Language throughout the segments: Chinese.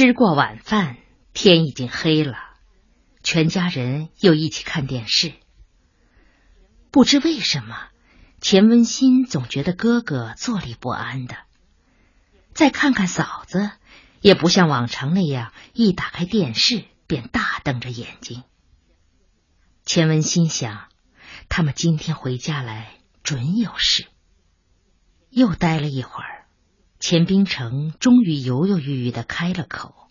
吃过晚饭，天已经黑了，全家人又一起看电视。不知为什么，钱文新总觉得哥哥坐立不安的。再看看嫂子，也不像往常那样一打开电视便大瞪着眼睛。钱文新想，他们今天回家来准有事。又待了一会儿。钱冰城终于犹犹豫豫的开了口：“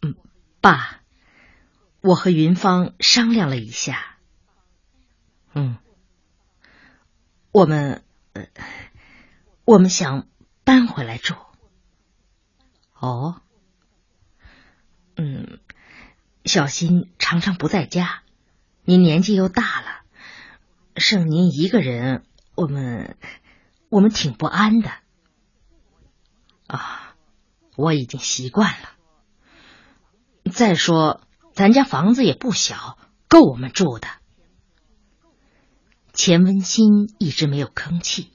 嗯，爸，我和云芳商量了一下，嗯，我们，我们想搬回来住。哦，嗯，小新常常不在家，您年纪又大了，剩您一个人，我们。”我们挺不安的啊，我已经习惯了。再说，咱家房子也不小，够我们住的。钱文新一直没有吭气，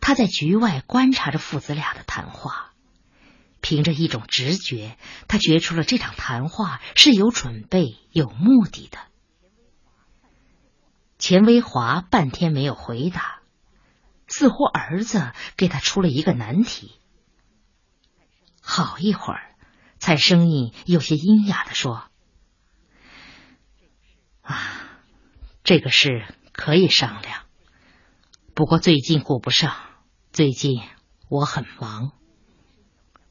他在局外观察着父子俩的谈话，凭着一种直觉，他觉出了这场谈话是有准备、有目的的。钱维华半天没有回答。似乎儿子给他出了一个难题，好一会儿，才声音有些阴哑的说：“啊，这个事可以商量，不过最近顾不上，最近我很忙。”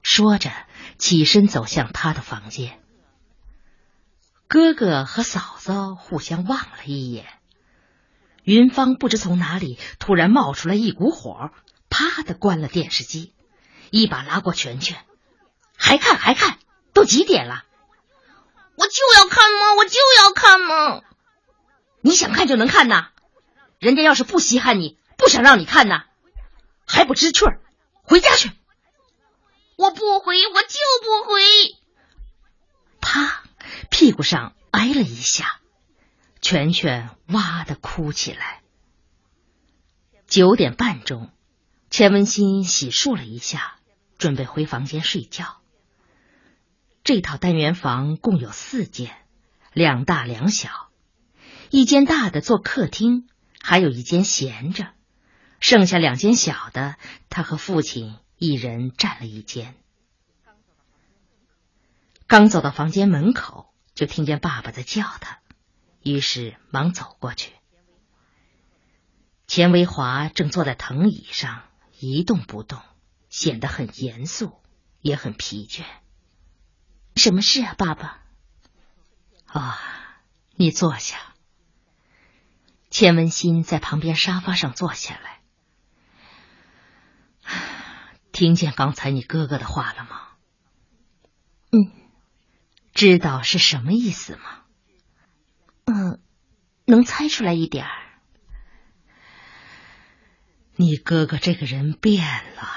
说着，起身走向他的房间。哥哥和嫂子互相望了一眼。云芳不知从哪里突然冒出来一股火，啪的关了电视机，一把拉过全全，还看还看，都几点了？我就要看嘛，我就要看嘛！你想看就能看呐？人家要是不稀罕你，不想让你看呐，还不知趣儿，回家去！我不回，我就不回！啪，屁股上挨了一下。全全哇的哭起来。九点半钟，钱文新洗漱了一下，准备回房间睡觉。这套单元房共有四间，两大两小，一间大的做客厅，还有一间闲着，剩下两间小的，他和父亲一人占了一间。刚走到房间门口，就听见爸爸在叫他。于是忙走过去，钱维华正坐在藤椅上一动不动，显得很严肃，也很疲倦。什么事啊，爸爸？啊，你坐下。钱文新在旁边沙发上坐下来。听见刚才你哥哥的话了吗？嗯，知道是什么意思吗？嗯，能猜出来一点儿。你哥哥这个人变了，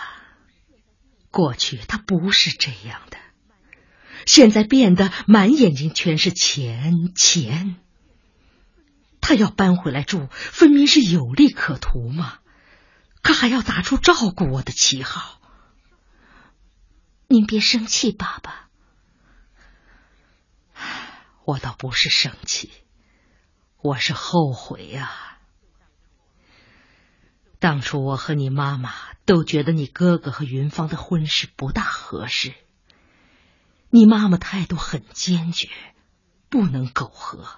过去他不是这样的，现在变得满眼睛全是钱钱。他要搬回来住，分明是有利可图嘛，可还要打出照顾我的旗号。您别生气，爸爸。我倒不是生气。我是后悔呀！当初我和你妈妈都觉得你哥哥和云芳的婚事不大合适，你妈妈态度很坚决，不能苟合。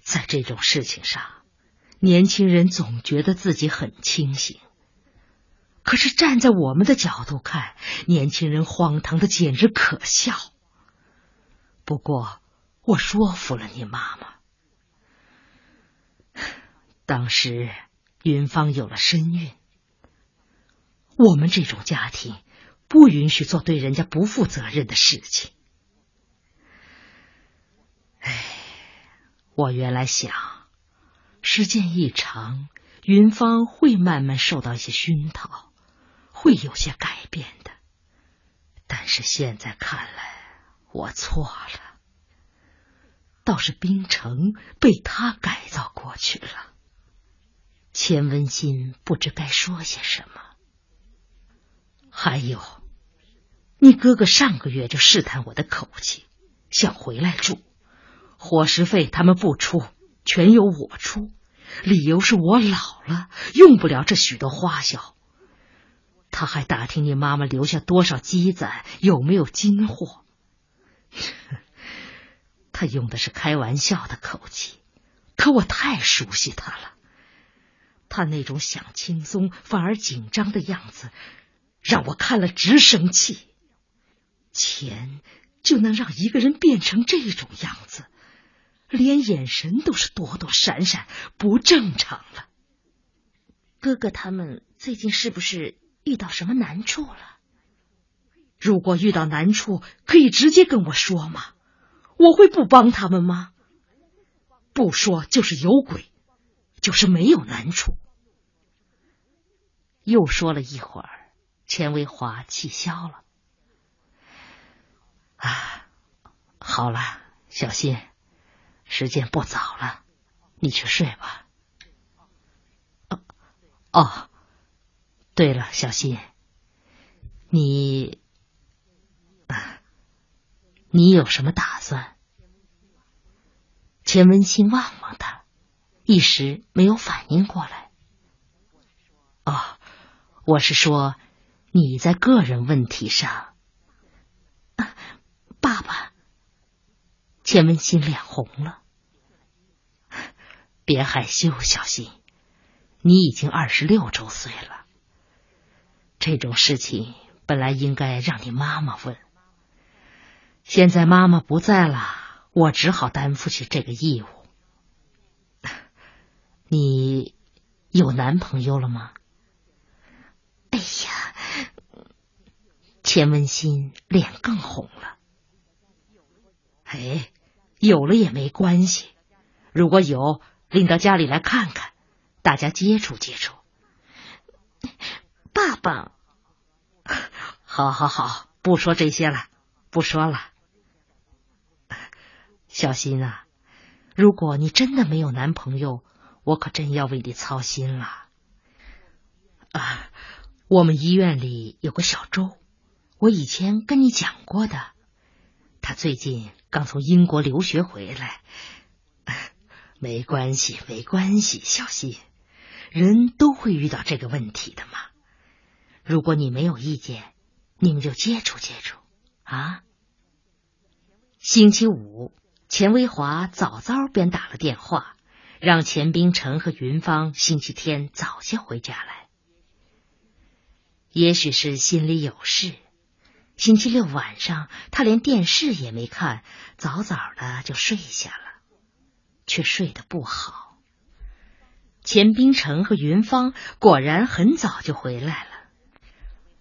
在这种事情上，年轻人总觉得自己很清醒，可是站在我们的角度看，年轻人荒唐的简直可笑。不过。我说服了你妈妈。当时云芳有了身孕，我们这种家庭不允许做对人家不负责任的事情。哎，我原来想，时间一长，云芳会慢慢受到一些熏陶，会有些改变的。但是现在看来，我错了。倒是冰城被他改造过去了。钱文新不知该说些什么。还有，你哥哥上个月就试探我的口气，想回来住，伙食费他们不出，全由我出，理由是我老了，用不了这许多花销。他还打听你妈妈留下多少积攒，有没有金货。他用的是开玩笑的口气，可我太熟悉他了。他那种想轻松反而紧张的样子。让我看了直生气，钱就能让一个人变成这种样子，连眼神都是躲躲闪闪，不正常了。哥哥他们最近是不是遇到什么难处了？如果遇到难处，可以直接跟我说吗？我会不帮他们吗？不说就是有鬼，就是没有难处。又说了一会儿。钱维华气消了，啊，好了，小新，时间不早了，你去睡吧。哦，哦，对了，小新，你，你有什么打算？钱文新望望他，一时没有反应过来。哦，我是说。你在个人问题上，爸爸，钱文新脸红了。别害羞，小新，你已经二十六周岁了。这种事情本来应该让你妈妈问，现在妈妈不在了，我只好担负起这个义务。你有男朋友了吗？哎呀！钱文新脸更红了。哎，有了也没关系，如果有，领到家里来看看，大家接触接触。爸爸，好好好，不说这些了，不说了。小新啊，如果你真的没有男朋友，我可真要为你操心了。啊，我们医院里有个小周。我以前跟你讲过的，他最近刚从英国留学回来。没关系，没关系，小希，人都会遇到这个问题的嘛。如果你没有意见，你们就接触接触啊。星期五，钱维华早早便打了电话，让钱冰城和云芳星期天早些回家来。也许是心里有事。星期六晚上，他连电视也没看，早早的就睡下了，却睡得不好。钱冰城和云芳果然很早就回来了。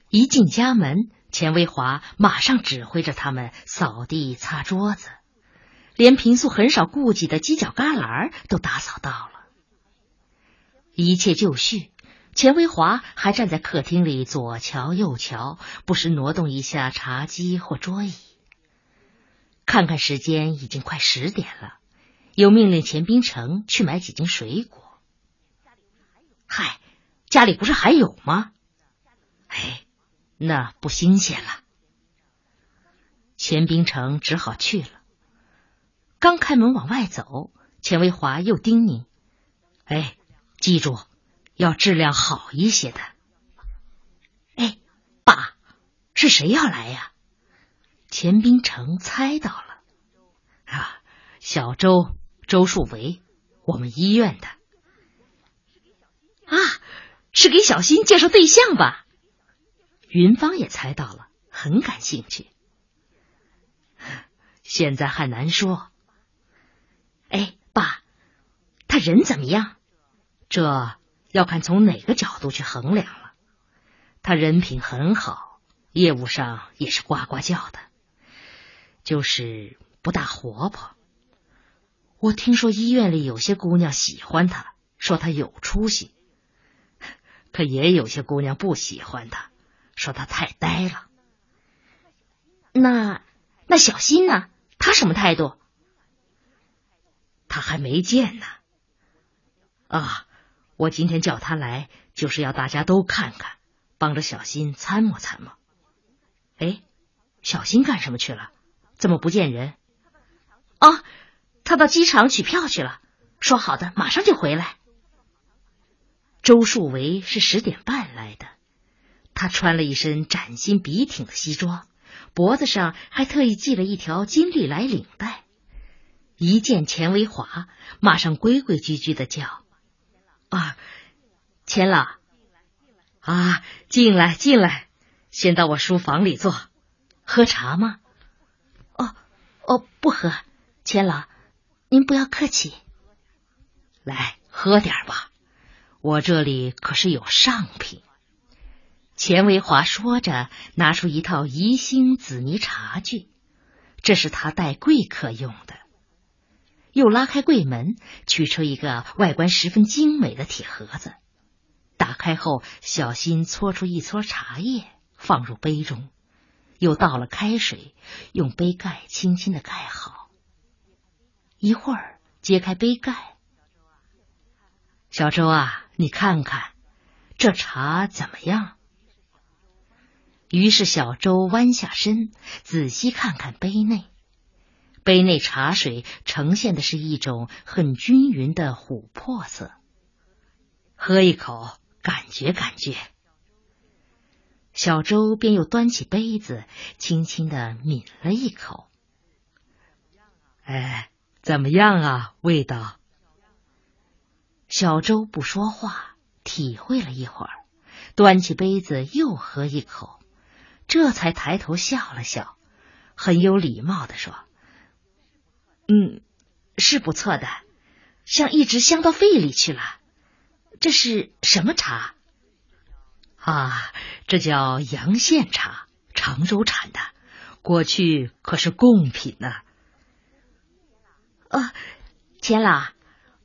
一进家门，钱维华马上指挥着他们扫地、擦桌子，连平素很少顾及的犄角旮旯都打扫到了，一切就绪。钱维华还站在客厅里左瞧右瞧，不时挪动一下茶几或桌椅。看看时间，已经快十点了，又命令钱冰城去买几斤水果。嗨，家里不是还有吗？哎，那不新鲜了。钱冰城只好去了。刚开门往外走，钱维华又叮咛：“哎，记住。”要质量好一些的。哎，爸，是谁要来呀？钱冰城猜到了啊，小周周树维，我们医院的啊，是给小新介绍对象吧？云芳也猜到了，很感兴趣。现在还难说。哎，爸，他人怎么样？这。要看从哪个角度去衡量了。他人品很好，业务上也是呱呱叫的，就是不大活泼。我听说医院里有些姑娘喜欢他，说他有出息；可也有些姑娘不喜欢他，说他太呆了。那那小新呢？他什么态度？他还没见呢。啊。我今天叫他来，就是要大家都看看，帮着小新参谋参谋。哎，小新干什么去了？怎么不见人？哦，他到机场取票去了，说好的马上就回来。周树维是十点半来的，他穿了一身崭新笔挺的西装，脖子上还特意系了一条金绿来领带。一见钱维华，马上规规矩矩的叫：“啊，钱老，啊，进来进来，先到我书房里坐，喝茶吗？哦哦，不喝，钱老，您不要客气。来喝点吧，我这里可是有上品。”钱维华说着，拿出一套宜兴紫泥茶具，这是他待贵客用的。又拉开柜门，取出一个外观十分精美的铁盒子。打开后，小心搓出一撮茶叶，放入杯中，又倒了开水，用杯盖轻轻的盖好。一会儿，揭开杯盖，小周啊，你看看这茶怎么样？于是小周弯下身，仔细看看杯内。杯内茶水呈现的是一种很均匀的琥珀色，喝一口，感觉感觉。小周便又端起杯子，轻轻的抿了一口。哎，怎么样啊？味道？小周不说话，体会了一会儿，端起杯子又喝一口，这才抬头笑了笑，很有礼貌的说。嗯，是不错的，像一直香到肺里去了。这是什么茶？啊，这叫阳县茶，常州产的，过去可是贡品呢。啊，钱老，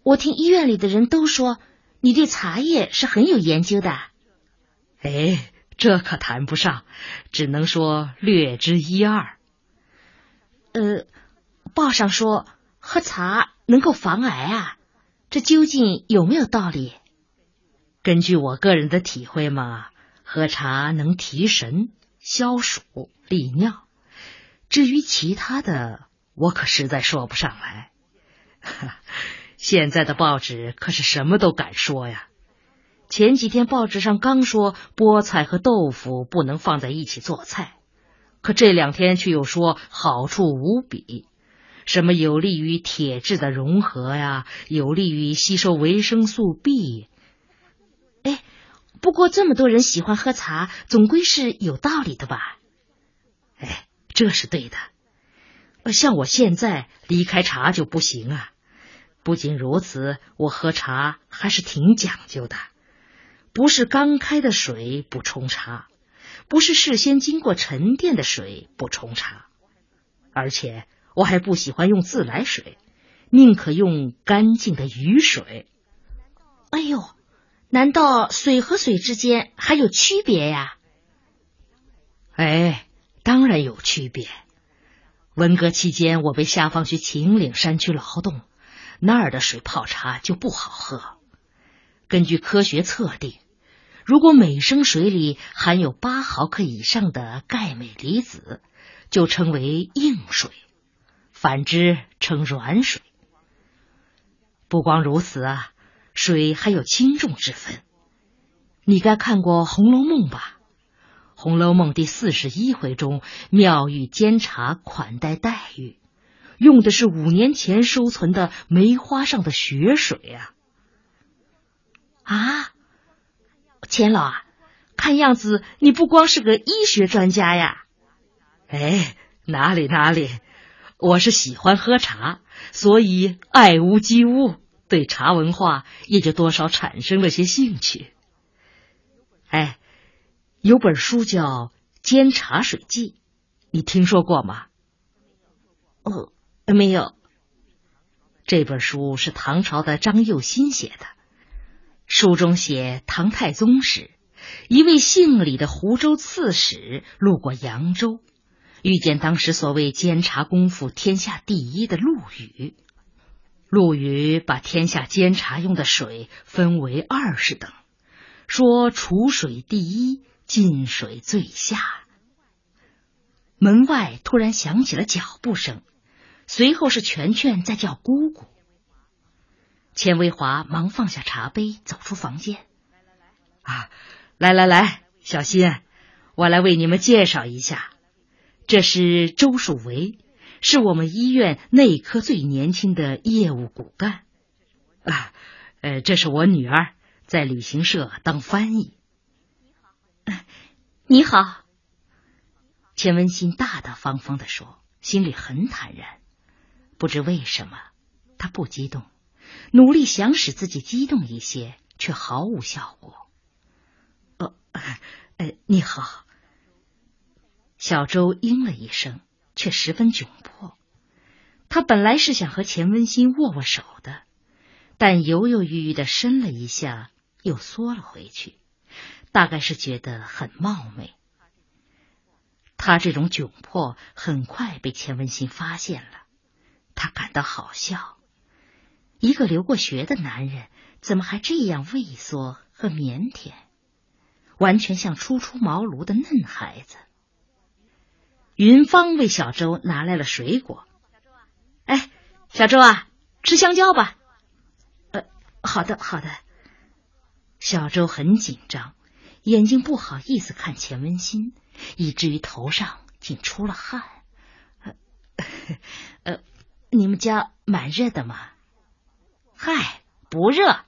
我听医院里的人都说你对茶叶是很有研究的。哎，这可谈不上，只能说略知一二。呃。报上说喝茶能够防癌啊，这究竟有没有道理？根据我个人的体会嘛，喝茶能提神、消暑、利尿。至于其他的，我可实在说不上来。现在的报纸可是什么都敢说呀。前几天报纸上刚说菠菜和豆腐不能放在一起做菜，可这两天却又说好处无比。什么有利于铁质的融合呀？有利于吸收维生素 B。哎，不过这么多人喜欢喝茶，总归是有道理的吧？哎，这是对的。像我现在离开茶就不行啊。不仅如此，我喝茶还是挺讲究的，不是刚开的水不冲茶，不是事先经过沉淀的水不冲茶，而且。我还不喜欢用自来水，宁可用干净的雨水。哎呦，难道水和水之间还有区别呀？哎，当然有区别。文革期间，我被下放去秦岭山区劳动，那儿的水泡茶就不好喝。根据科学测定，如果每升水里含有八毫克以上的钙镁离子，就称为硬水。反之称软水。不光如此啊，水还有轻重之分。你该看过《红楼梦》吧？《红楼梦》第四十一回中，妙玉煎茶款待黛玉，用的是五年前收存的梅花上的雪水啊！啊，钱老啊，看样子你不光是个医学专家呀！哎，哪里哪里。我是喜欢喝茶，所以爱屋及乌，对茶文化也就多少产生了些兴趣。哎，有本书叫《煎茶水记》，你听说过吗？哦，没有。这本书是唐朝的张幼新写的，书中写唐太宗时，一位姓李的湖州刺史路过扬州。遇见当时所谓煎茶功夫天下第一的陆羽，陆羽把天下煎茶用的水分为二十等，说储水第一，进水最下。门外突然响起了脚步声，随后是全全在叫姑姑。钱维华忙放下茶杯，走出房间。啊，来来来，小新，我来为你们介绍一下，这是周树维，是我们医院内科最年轻的业务骨干。啊，呃，这是我女儿，在旅行社当翻译。你好。钱文新大大方方的说，心里很坦然。不知为什么，他不激动，努力想使自己激动一些，却毫无效果。哦，呃，你好。小周应了一声，却十分窘迫。他本来是想和钱文新握握手的，但犹犹豫豫的伸了一下，又缩了回去，大概是觉得很冒昧。他这种窘迫很快被钱文新发现了，他感到好笑。一个留过学的男人，怎么还这样畏缩和腼腆，完全像初出茅庐的嫩孩子。云芳为小周拿来了水果，哎，小周啊，吃香蕉吧。呃，好的，好的。小周很紧张，眼睛不好意思看钱文新。以至于头上竟出了汗。呃，你们家蛮热的吗？嗨，不热。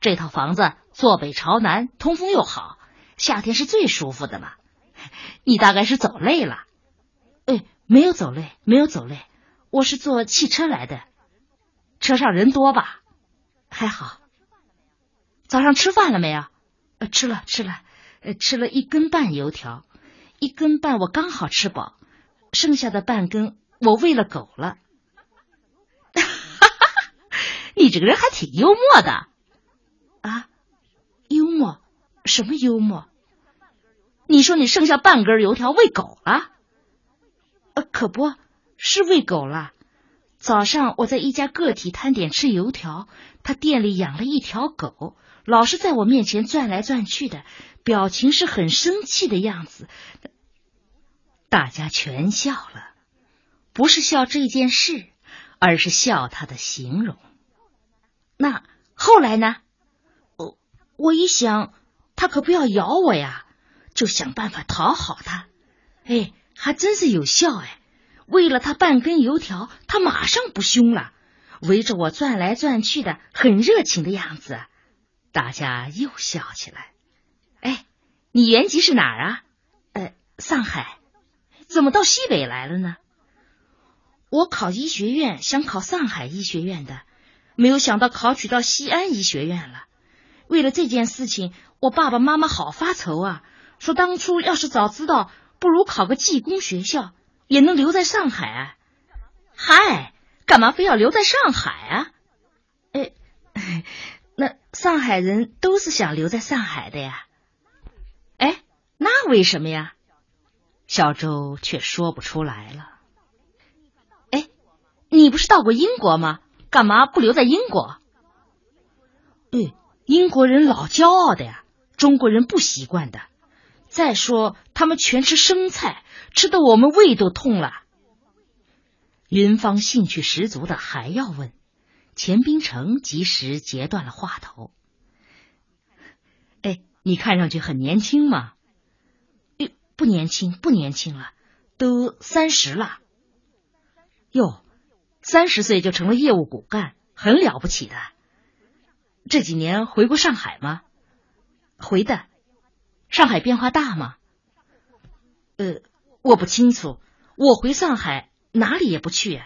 这套房子坐北朝南，通风又好，夏天是最舒服的了。你大概是走累了。没有走累，没有走累。我是坐汽车来的。车上人多吧？还好。早上吃饭了没有？呃，吃了，吃了。呃，吃了一根半油条。一根半我刚好吃饱，剩下的半根我喂了狗了。哈哈哈！你这个人还挺幽默的啊！幽默？什么幽默？你说你剩下半根油条喂狗了？呃，可不是喂狗了。早上我在一家个体摊点吃油条，他店里养了一条狗，老是在我面前转来转去的。表情是很生气的样子，大家全笑了，不是笑这件事，而是笑他的形容。那后来呢？我我一想，他可不要咬我呀，就想办法讨好他。哎，还真是有效哎！喂了他半根油条，他马上不凶了，围着我转来转去的，很热情的样子。大家又笑起来。哎，你原籍是哪儿啊？呃，上海。怎么到西北来了呢？我考医学院，想考上海医学院的，没有想到考取到西安医学院了。为了这件事情，我爸爸妈妈好发愁啊，说当初要是早知道，不如考个技工学校，也能留在上海啊。嗨，干嘛非要留在上海啊？哎，那上海人都是想留在上海的呀。哎，那为什么呀？小周却说不出来了。哎，你不是到过英国吗？干嘛不留在英国？对，英国人老骄傲的呀，中国人不习惯的。再说他们全吃生菜，吃的我们胃都痛了。云芳兴趣十足的还要问，钱冰城及时截断了话头。哎。你看上去很年轻嘛？不年轻，不年轻了，都三十了。哟，三十岁就成了业务骨干，很了不起的。这几年回过上海吗？回的。上海变化大吗？呃，我不清楚。我回上海哪里也不去。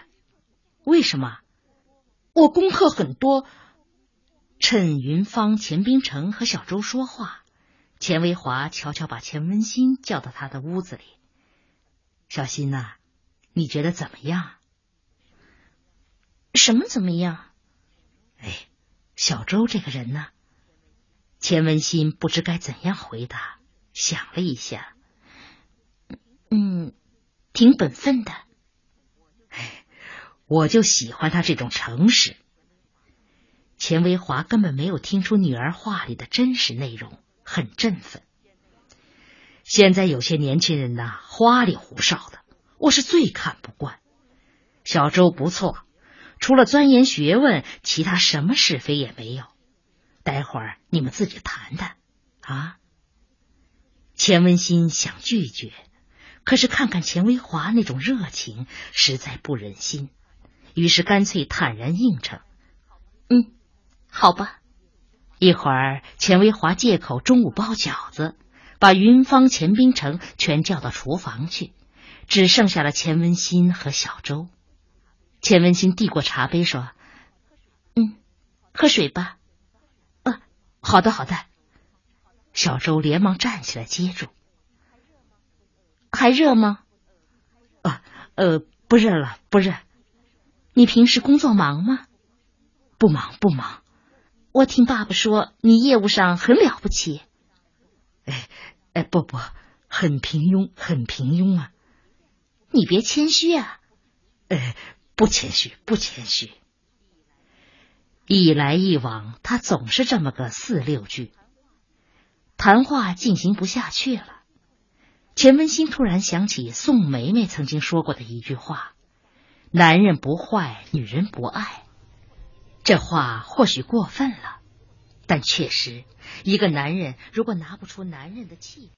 为什么？我功课很多。趁云芳、钱冰城和小周说话。钱维华悄悄把钱文新叫到他的屋子里。小新呐，你觉得怎么样？什么怎么样？哎，小周这个人呢？钱文新不知该怎样回答，想了一下，嗯，挺本分的。哎，我就喜欢他这种诚实。钱维华根本没有听出女儿话里的真实内容。很振奋。现在有些年轻人呐，花里胡哨的，我是最看不惯。小周不错，除了钻研学问，其他什么是非也没有。待会儿你们自己谈谈啊。钱文新想拒绝，可是看看钱维华那种热情，实在不忍心，于是干脆坦然应承：“嗯，好吧。”一会儿，钱维华借口中午包饺子，把云芳、钱冰城全叫到厨房去，只剩下了钱文新和小周。钱文新递过茶杯说：“嗯，喝水吧。”“啊，好的，好的。”小周连忙站起来接住。还热吗？啊，呃，不热了，不热。你平时工作忙吗？不忙，不忙。我听爸爸说你业务上很了不起。哎，哎，不不，很平庸，很平庸啊。你别谦虚啊。哎，不谦虚，不谦虚。一来一往，他总是这么个四六句。谈话进行不下去了，钱文新突然想起宋梅梅曾经说过的一句话：“男人不坏，女人不爱。”这话或许过分了，但确实，一个男人如果拿不出男人的气。